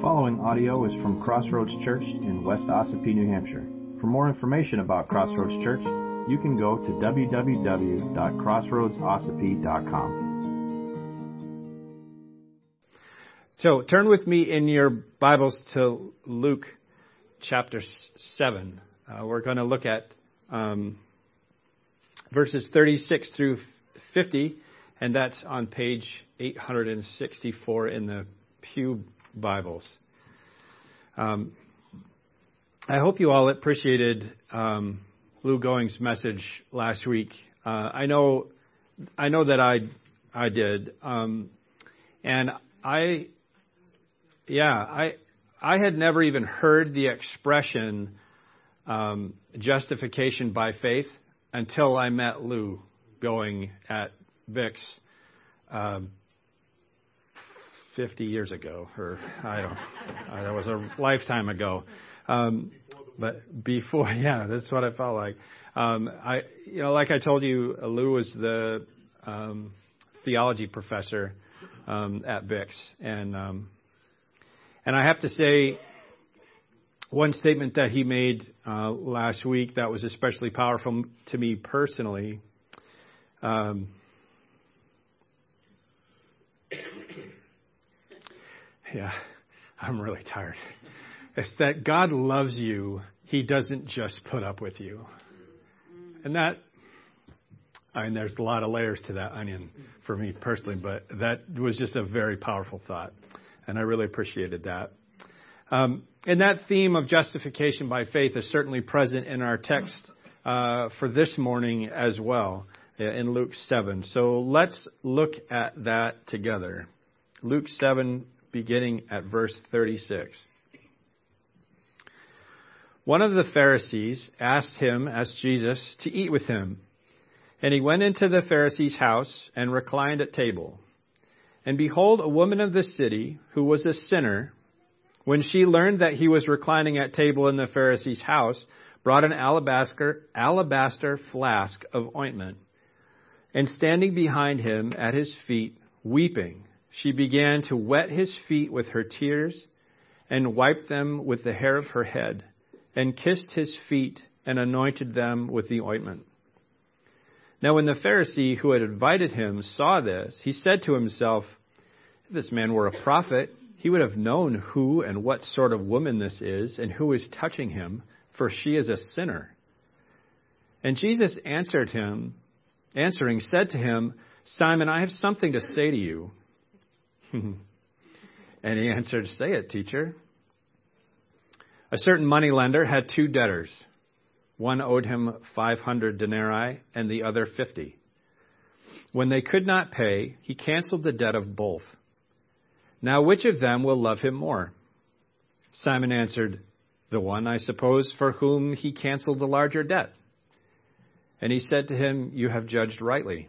following audio is from Crossroads Church in West Ossipee, New Hampshire. For more information about Crossroads Church, you can go to www.crossroadsossipee.com. So turn with me in your Bibles to Luke chapter 7. Uh, we're going to look at um, verses 36 through 50, and that's on page 864 in the Pew Bibles. Um, I hope you all appreciated um, Lou Going's message last week. Uh, I know, I know that I, I did, um, and I, yeah, I, I had never even heard the expression um, justification by faith until I met Lou Going at Vic's. Um, 50 years ago, or I don't, uh, that was a lifetime ago. Um, but before, yeah, that's what I felt like. Um, I, you know, like I told you, Lou was the um, theology professor um, at Bix, and um, and I have to say, one statement that he made uh, last week that was especially powerful to me personally. Um, yeah, I'm really tired. It's that God loves you. He doesn't just put up with you. And that, I mean, there's a lot of layers to that onion for me personally, but that was just a very powerful thought. And I really appreciated that. Um, and that theme of justification by faith is certainly present in our text uh, for this morning as well uh, in Luke 7. So let's look at that together. Luke 7, beginning at verse 36. One of the Pharisees asked him, as Jesus, to eat with him. And he went into the Pharisee's house and reclined at table. And behold, a woman of the city, who was a sinner, when she learned that he was reclining at table in the Pharisee's house, brought an alabaster, alabaster flask of ointment. And standing behind him at his feet, weeping, she began to wet his feet with her tears and wiped them with the hair of her head and kissed his feet and anointed them with the ointment. Now, when the Pharisee who had invited him saw this, he said to himself, If this man were a prophet, he would have known who and what sort of woman this is and who is touching him, for she is a sinner. And Jesus answered him, answering, said to him, Simon, I have something to say to you. and he answered, Say it, teacher. A certain money lender had two debtors. One owed him 500 denarii and the other 50. When they could not pay, he canceled the debt of both. Now, which of them will love him more? Simon answered, The one, I suppose, for whom he canceled the larger debt. And he said to him, You have judged rightly.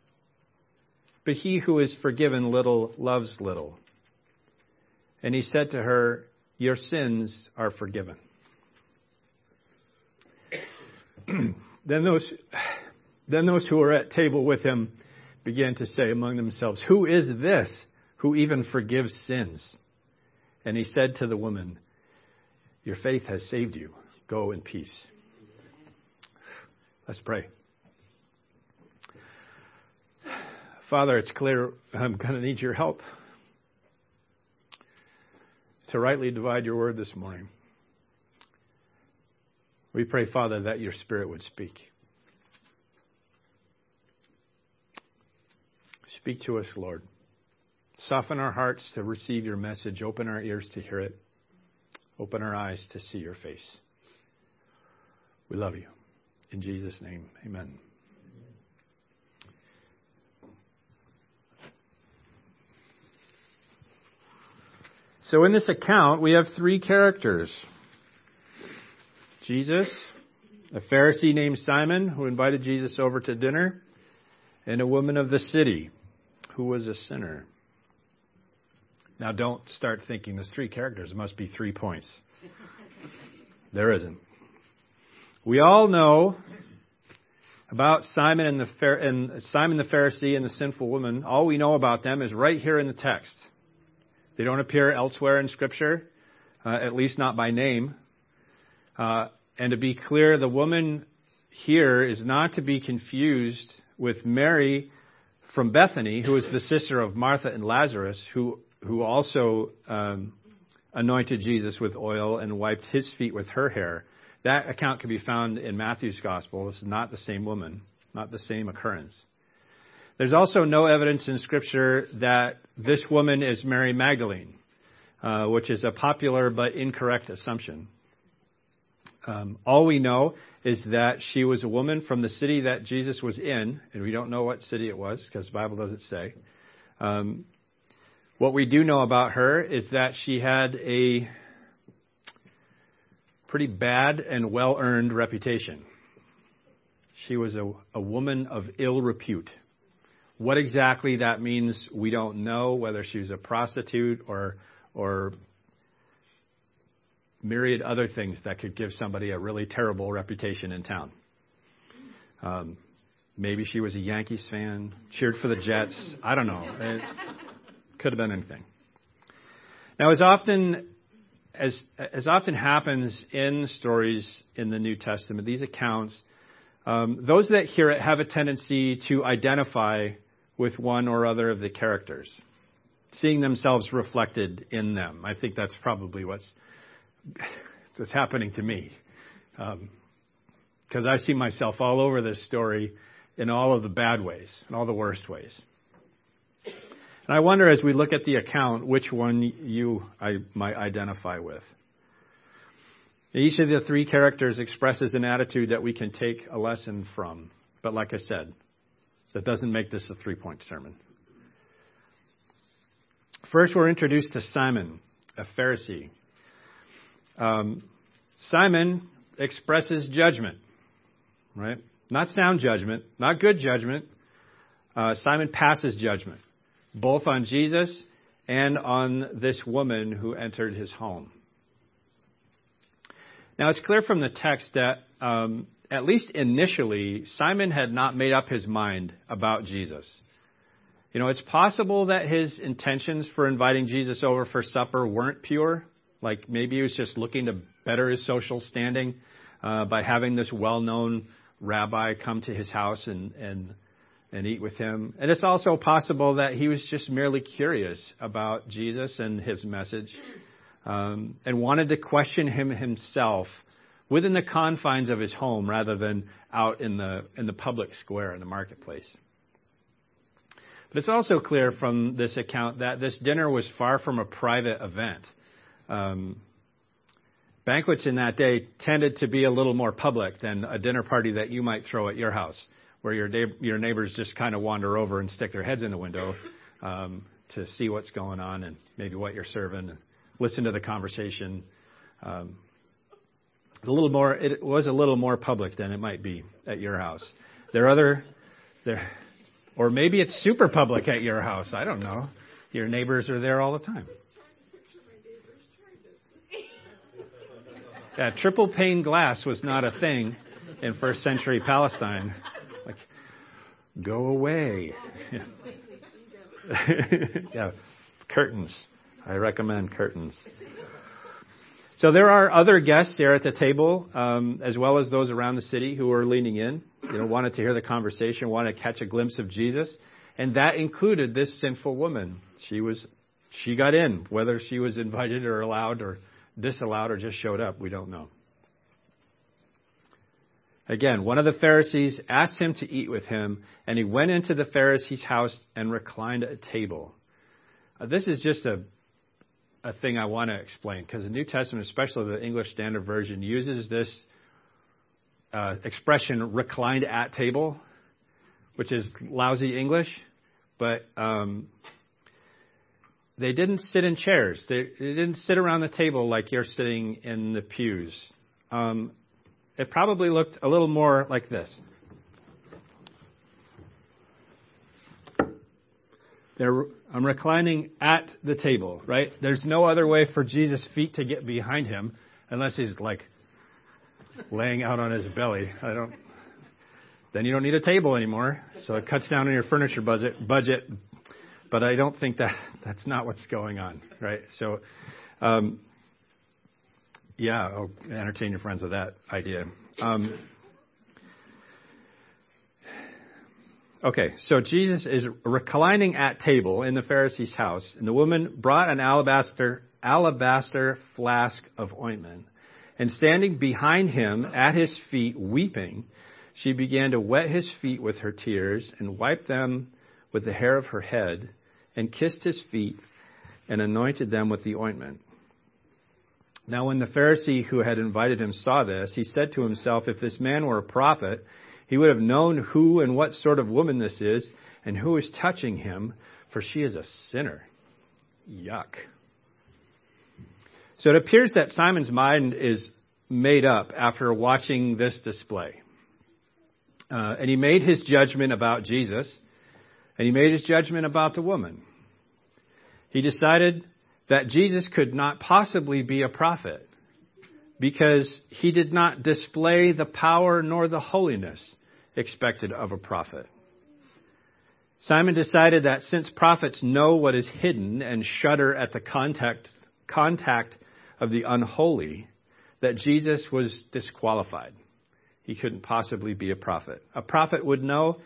But he who is forgiven little loves little. And he said to her, Your sins are forgiven. then those then those who were at table with him began to say among themselves, Who is this who even forgives sins? And he said to the woman, Your faith has saved you. Go in peace. Let's pray. Father, it's clear I'm going to need your help to rightly divide your word this morning. We pray, Father, that your Spirit would speak. Speak to us, Lord. Soften our hearts to receive your message. Open our ears to hear it. Open our eyes to see your face. We love you. In Jesus' name, amen. So in this account, we have three characters Jesus, a Pharisee named Simon who invited Jesus over to dinner, and a woman of the city who was a sinner. Now, don't start thinking there's three characters. It must be three points. There isn't. We all know about Simon and, the and Simon the Pharisee and the sinful woman. All we know about them is right here in the text. They don't appear elsewhere in Scripture, uh, at least not by name. Uh, and to be clear, the woman here is not to be confused with Mary from Bethany, who is the sister of Martha and Lazarus, who, who also um, anointed Jesus with oil and wiped his feet with her hair. That account can be found in Matthew's gospel. This is not the same woman, not the same occurrence. There's also no evidence in Scripture that this woman is Mary Magdalene, uh, which is a popular but incorrect assumption. Um, all we know is that she was a woman from the city that Jesus was in, and we don't know what city it was because the Bible doesn't say. Um, what we do know about her is that she had a pretty bad and well earned reputation. She was a, a woman of ill repute. What exactly that means, we don't know, whether she was a prostitute or, or myriad other things that could give somebody a really terrible reputation in town. Um, maybe she was a Yankees fan, cheered for the Jets. I don't know. It could have been anything. Now, as often as as often happens in stories in the New Testament, these accounts, um, those that hear it have a tendency to identify with one or other of the characters, seeing themselves reflected in them. I think that's probably what's what's happening to me. Because um, I see myself all over this story in all of the bad ways, in all the worst ways. And I wonder as we look at the account, which one you I might identify with. Each of the three characters expresses an attitude that we can take a lesson from. But like I said, that doesn't make this a three point sermon. First, we're introduced to Simon, a Pharisee. Um, Simon expresses judgment, right? Not sound judgment, not good judgment. Uh, Simon passes judgment, both on Jesus and on this woman who entered his home. Now, it's clear from the text that, um, at least initially, Simon had not made up his mind about Jesus. You know, it's possible that his intentions for inviting Jesus over for supper weren't pure. Like maybe he was just looking to better his social standing uh, by having this well-known rabbi come to his house and and and eat with him. And it's also possible that he was just merely curious about Jesus and his message, um, and wanted to question him himself within the confines of his home rather than out in the in the public square in the marketplace. But it's also clear from this account that this dinner was far from a private event. Um, banquets in that day tended to be a little more public than a dinner party that you might throw at your house, where your your neighbors just kind of wander over and stick their heads in the window um, to see what's going on and maybe what you're serving and listen to the conversation. Um, a little more. It was a little more public than it might be at your house. There are other there, or maybe it's super public at your house. I don't know. Your neighbors are there all the time. Yeah, triple pane glass was not a thing in first century Palestine. Like, go away. Yeah. yeah, curtains. I recommend curtains. So there are other guests there at the table, um, as well as those around the city who are leaning in, you know, wanted to hear the conversation, wanted to catch a glimpse of Jesus, and that included this sinful woman. She was, she got in, whether she was invited or allowed or disallowed or just showed up. We don't know. Again, one of the Pharisees asked him to eat with him, and he went into the Pharisee's house and reclined at a table. Uh, this is just a, a thing I want to explain because the New Testament, especially the English Standard Version, uses this uh, expression reclined at table, which is lousy English. But um, they didn't sit in chairs. They, they didn't sit around the table like you're sitting in the pews. Um, it probably looked a little more like this. They're, I'm reclining at the table, right? There's no other way for Jesus' feet to get behind him unless he's like laying out on his belly. I don't. Then you don't need a table anymore, so it cuts down on your furniture budget. Budget, but I don't think that that's not what's going on, right? So, um, yeah, I'll entertain your friends with that idea. Um, Okay, so Jesus is reclining at table in the Pharisee's house, and the woman brought an alabaster alabaster flask of ointment, and standing behind him at his feet weeping, she began to wet his feet with her tears and wiped them with the hair of her head, and kissed his feet and anointed them with the ointment. Now, when the Pharisee who had invited him saw this, he said to himself, If this man were a prophet, he would have known who and what sort of woman this is and who is touching him, for she is a sinner. Yuck. So it appears that Simon's mind is made up after watching this display. Uh, and he made his judgment about Jesus, and he made his judgment about the woman. He decided that Jesus could not possibly be a prophet because he did not display the power nor the holiness expected of a prophet. Simon decided that since prophets know what is hidden and shudder at the contact, contact of the unholy, that Jesus was disqualified. He couldn't possibly be a prophet. A prophet would know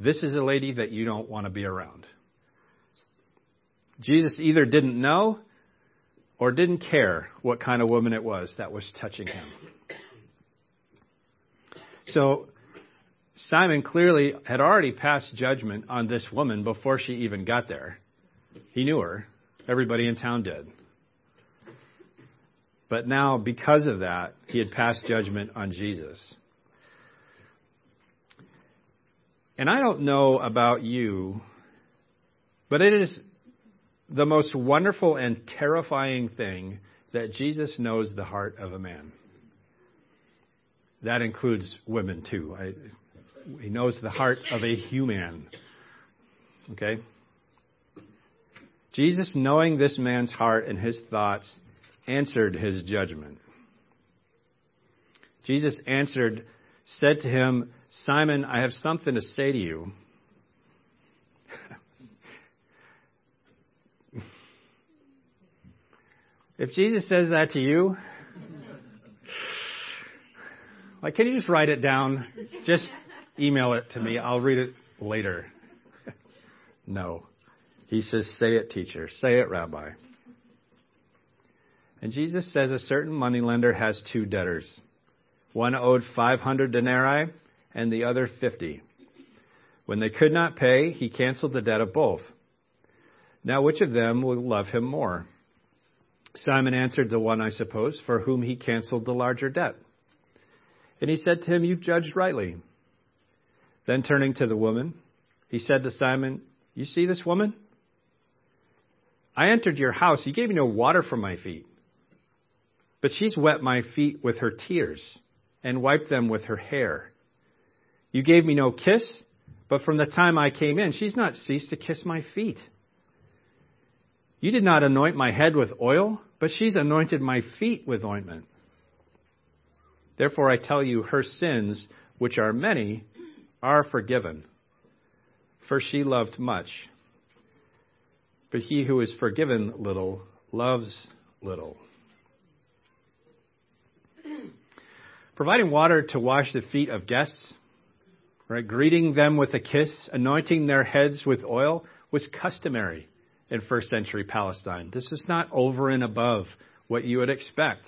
this is a lady that you don't want to be around. Jesus either didn't know or didn't care what kind of woman it was that was touching him. So Simon clearly had already passed judgment on this woman before she even got there. He knew her. Everybody in town did. But now, because of that, he had passed judgment on Jesus. And I don't know about you, but it is the most wonderful and terrifying thing that Jesus knows the heart of a man. That includes women too. I, he knows the heart of a human. Okay? Jesus, knowing this man's heart and his thoughts, answered his judgment. Jesus answered, said to him, Simon, I have something to say to you. if Jesus says that to you, like, can you just write it down? Just email it to me. I'll read it later. no. He says, Say it, teacher. Say it, rabbi. And Jesus says a certain moneylender has two debtors. One owed 500 denarii and the other 50. When they could not pay, he canceled the debt of both. Now, which of them will love him more? Simon answered, The one, I suppose, for whom he canceled the larger debt. And he said to him, You've judged rightly. Then turning to the woman, he said to Simon, You see this woman? I entered your house. You gave me no water for my feet. But she's wet my feet with her tears and wiped them with her hair. You gave me no kiss, but from the time I came in, she's not ceased to kiss my feet. You did not anoint my head with oil, but she's anointed my feet with ointment. Therefore I tell you, her sins, which are many, are forgiven, for she loved much. But he who is forgiven little loves little. Providing water to wash the feet of guests, right, greeting them with a kiss, anointing their heads with oil was customary in first century Palestine. This is not over and above what you would expect.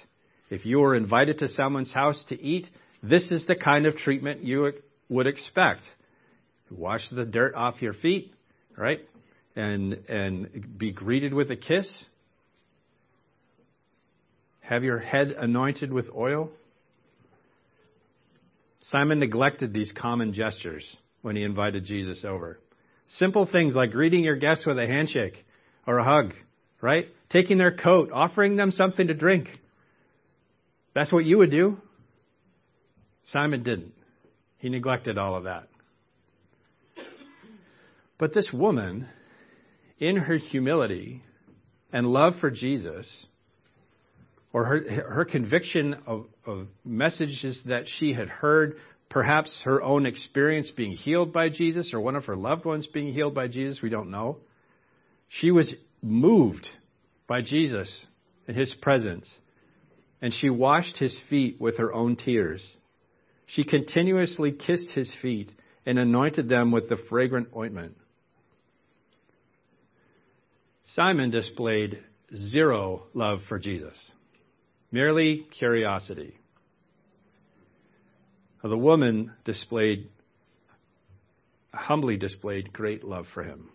If you were invited to someone's house to eat, this is the kind of treatment you would expect. Wash the dirt off your feet, right? And, and be greeted with a kiss. Have your head anointed with oil. Simon neglected these common gestures when he invited Jesus over. Simple things like greeting your guests with a handshake or a hug right? Taking their coat, offering them something to drink. That's what you would do. Simon didn't. He neglected all of that. But this woman, in her humility and love for Jesus, or her, her conviction of, of messages that she had heard, perhaps her own experience being healed by Jesus, or one of her loved ones being healed by Jesus, we don't know. She was moved by Jesus and his presence, and she washed his feet with her own tears. She continuously kissed his feet and anointed them with the fragrant ointment. Simon displayed zero love for Jesus, merely curiosity. The woman displayed, humbly displayed great love for him.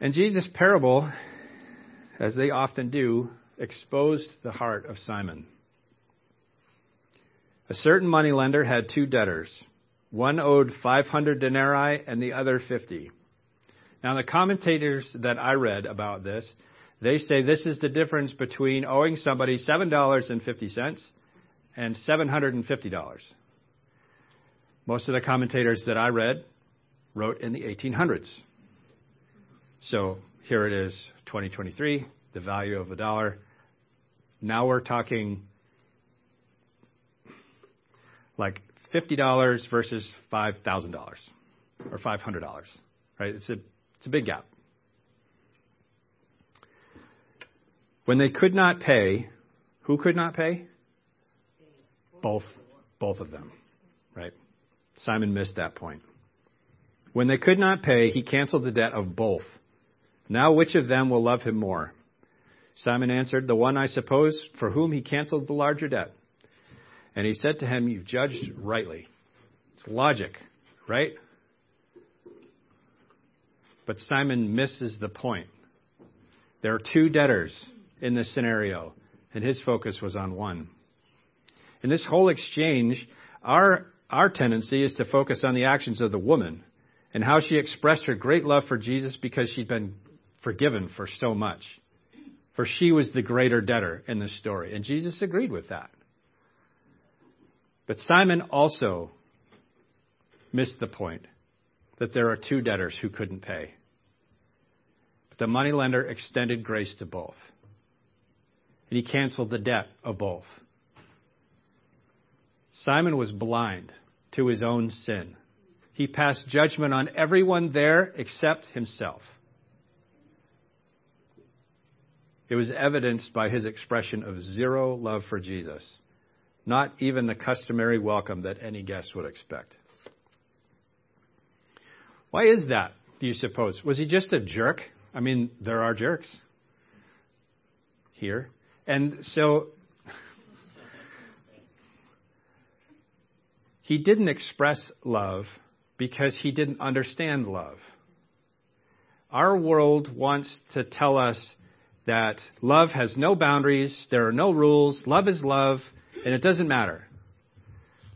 And Jesus' parable, as they often do, exposed the heart of Simon. A certain moneylender had two debtors. One owed 500 denarii and the other 50. Now, the commentators that I read about this, they say this is the difference between owing somebody $7.50 and $750. Most of the commentators that I read wrote in the 1800s. So here it is, 2023, the value of a dollar. Now we're talking like $50 versus $5,000 or $500, right? It's a, it's a big gap. When they could not pay, who could not pay? Both, both of them, right? Simon missed that point. When they could not pay, he canceled the debt of both. Now which of them will love him more? Simon answered, The one, I suppose, for whom he canceled the larger debt. And he said to him, You've judged rightly. It's logic, right? But Simon misses the point. There are two debtors in this scenario, and his focus was on one. In this whole exchange, our, our tendency is to focus on the actions of the woman and how she expressed her great love for Jesus because she'd been forgiven for so much. For she was the greater debtor in this story. And Jesus agreed with that. But Simon also missed the point that there are two debtors who couldn't pay. But the moneylender extended grace to both. And he canceled the debt of both. Simon was blind to his own sin. He passed judgment on everyone there except himself. It was evidenced by his expression of zero love for Jesus not even the customary welcome that any guest would expect. Why is that, do you suppose? Was he just a jerk? I mean, there are jerks here. And so he didn't express love because he didn't understand love. Our world wants to tell us that love has no boundaries, there are no rules, love is love, and it doesn't matter.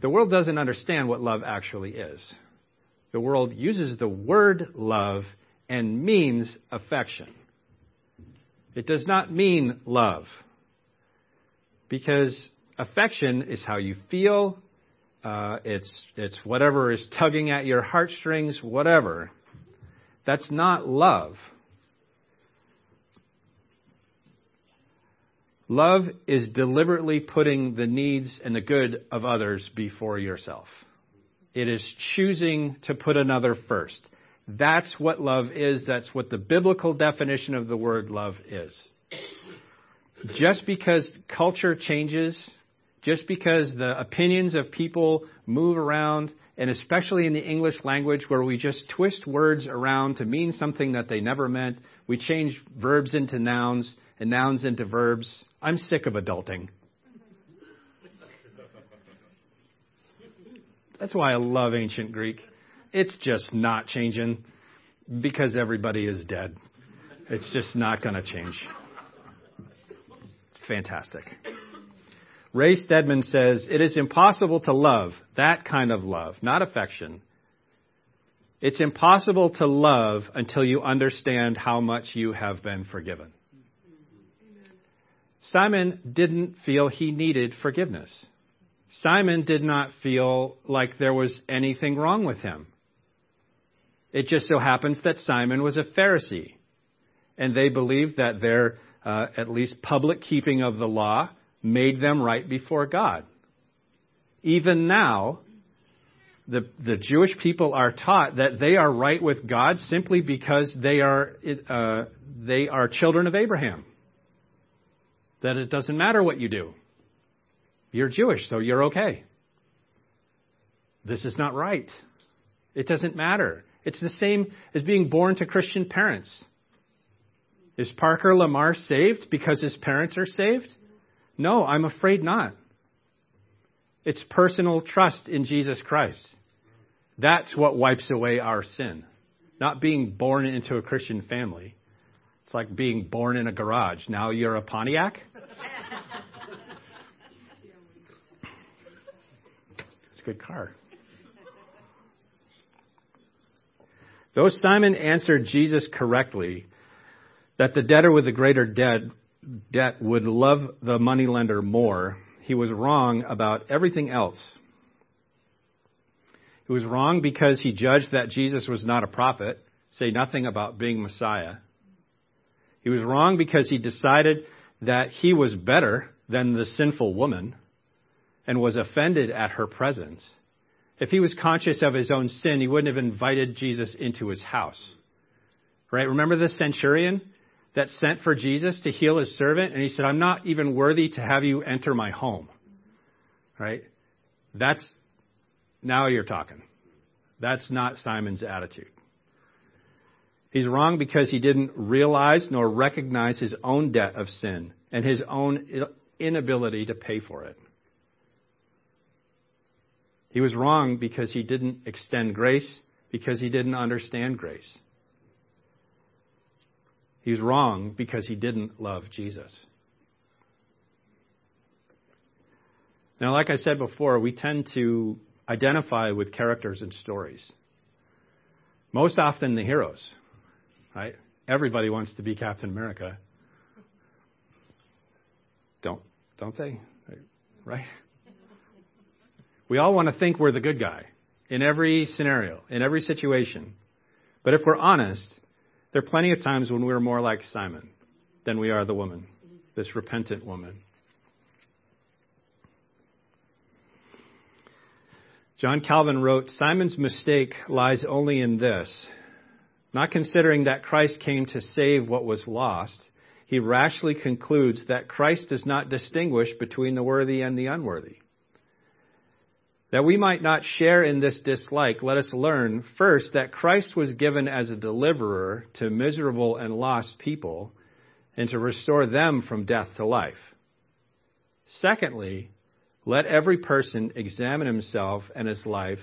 The world doesn't understand what love actually is. The world uses the word love and means affection. It does not mean love. Because affection is how you feel, uh, it's, it's whatever is tugging at your heartstrings, whatever. That's not love. Love is deliberately putting the needs and the good of others before yourself. It is choosing to put another first. That's what love is. That's what the biblical definition of the word love is. Just because culture changes, just because the opinions of people move around, and especially in the English language where we just twist words around to mean something that they never meant, we change verbs into nouns and nouns into verbs. I'm sick of adulting. That's why I love ancient Greek. It's just not changing because everybody is dead. It's just not going to change. It's fantastic. Ray Stedman says it is impossible to love that kind of love, not affection, It's impossible to love until you understand how much you have been forgiven. Simon didn't feel he needed forgiveness. Simon did not feel like there was anything wrong with him. It just so happens that Simon was a Pharisee, and they believed that their uh, at least public keeping of the law made them right before God. Even now, the, the Jewish people are taught that they are right with God simply because they are, uh, they are children of Abraham. That it doesn't matter what you do. You're Jewish, so you're okay. This is not right. It doesn't matter. It's the same as being born to Christian parents. Is Parker Lamar saved because his parents are saved? No, I'm afraid not. It's personal trust in Jesus Christ. That's what wipes away our sin. Not being born into a Christian family. It's like being born in a garage. Now you're a Pontiac? it's a good car. Though Simon answered Jesus correctly that the debtor with the greater debt, debt would love the moneylender more, he was wrong about everything else. He was wrong because he judged that Jesus was not a prophet, say nothing about being Messiah. He was wrong because he decided that he was better than the sinful woman and was offended at her presence. If he was conscious of his own sin, he wouldn't have invited Jesus into his house. Right? Remember the centurion that sent for Jesus to heal his servant? And he said, I'm not even worthy to have you enter my home. Right? That's, now you're talking. That's not Simon's attitude. He's wrong because he didn't realize nor recognize his own debt of sin and his own inability to pay for it. He was wrong because he didn't extend grace, because he didn't understand grace. He was wrong because he didn't love Jesus. Now, like I said before, we tend to identify with characters and stories. Most often the heroes, right? Everybody wants to be Captain America. Don't don't they? Right? We all want to think we're the good guy in every scenario, in every situation. But if we're honest, there are plenty of times when we're more like Simon than we are the woman, this repentant woman. John Calvin wrote Simon's mistake lies only in this. Not considering that Christ came to save what was lost, he rashly concludes that Christ does not distinguish between the worthy and the unworthy. That we might not share in this dislike, let us learn first that Christ was given as a deliverer to miserable and lost people and to restore them from death to life. Secondly, let every person examine himself and his life,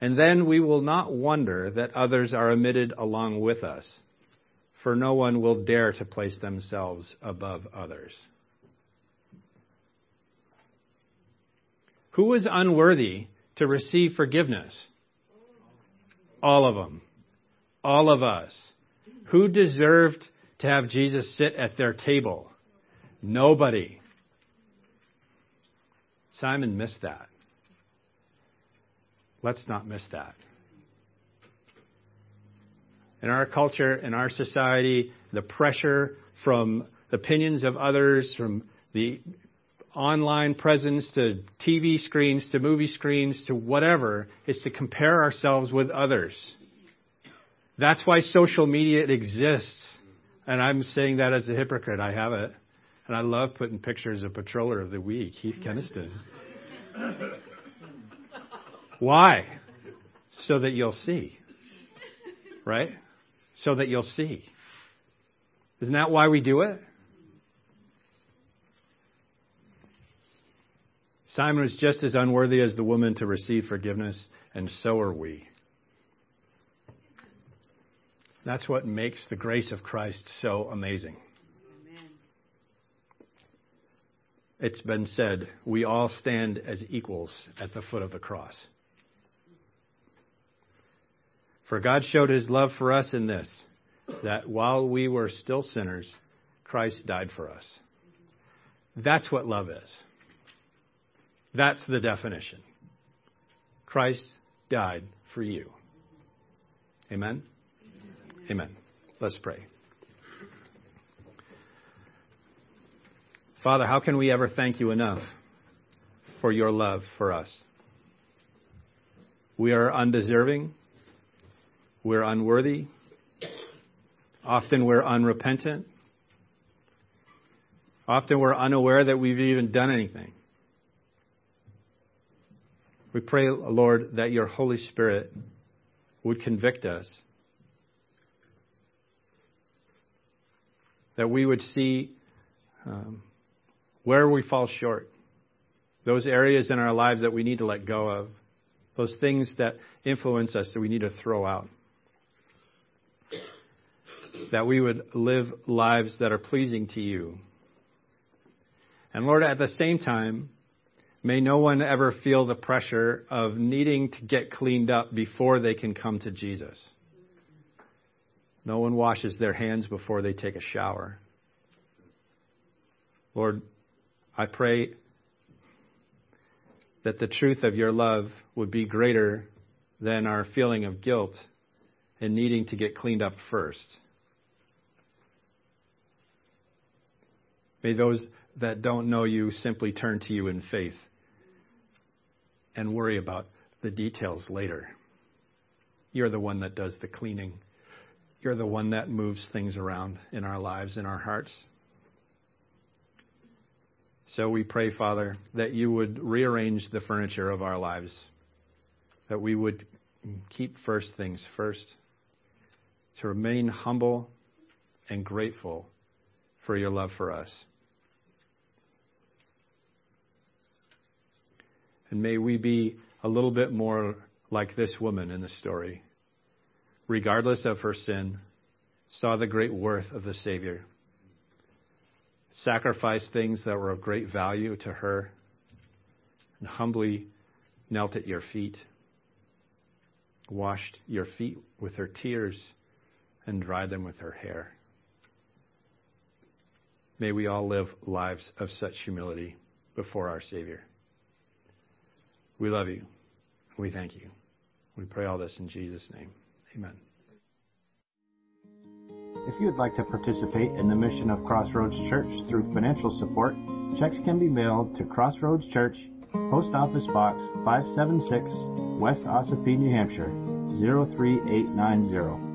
and then we will not wonder that others are omitted along with us, for no one will dare to place themselves above others. Who was unworthy to receive forgiveness? All of them. All of us. Who deserved to have Jesus sit at their table? Nobody. Simon missed that. Let's not miss that. In our culture, in our society, the pressure from opinions of others, from the online presence to TV screens to movie screens to whatever is to compare ourselves with others. That's why social media exists. And I'm saying that as a hypocrite. I have it. And I love putting pictures of Patroller of the Week, Heath Keniston. why? So that you'll see. Right? So that you'll see. Isn't that why we do it? Simon was just as unworthy as the woman to receive forgiveness, and so are we. That's what makes the grace of Christ so amazing. Amen. It's been said, we all stand as equals at the foot of the cross. For God showed his love for us in this, that while we were still sinners, Christ died for us. That's what love is. That's the definition. Christ died for you. Amen? Amen. Let's pray. Father, how can we ever thank you enough for your love for us? We are undeserving. We're unworthy. Often we're unrepentant. Often we're unaware that we've even done anything. We pray, Lord, that your Holy Spirit would convict us, that we would see um, where we fall short, those areas in our lives that we need to let go of, those things that influence us that we need to throw out. That we would live lives that are pleasing to you. And Lord, at the same time, may no one ever feel the pressure of needing to get cleaned up before they can come to Jesus. No one washes their hands before they take a shower. Lord, I pray that the truth of your love would be greater than our feeling of guilt and needing to get cleaned up first. May those that don't know you simply turn to you in faith and worry about the details later. You're the one that does the cleaning. You're the one that moves things around in our lives, in our hearts. So we pray, Father, that you would rearrange the furniture of our lives, that we would keep first things first, to remain humble and grateful for your love for us. And may we be a little bit more like this woman in the story, regardless of her sin, saw the great worth of the Savior sacrificed things that were of great value to her, and humbly knelt at your feet, washed your feet with her tears, and dried them with her hair. May we all live lives of such humility before our Savior. We love you. We thank you. We pray all this in Jesus' name. Amen. If you would like to participate in the mission of Crossroads Church through financial support, checks can be mailed to Crossroads Church, Post Office Box 576, West Ossipee, New Hampshire 03890.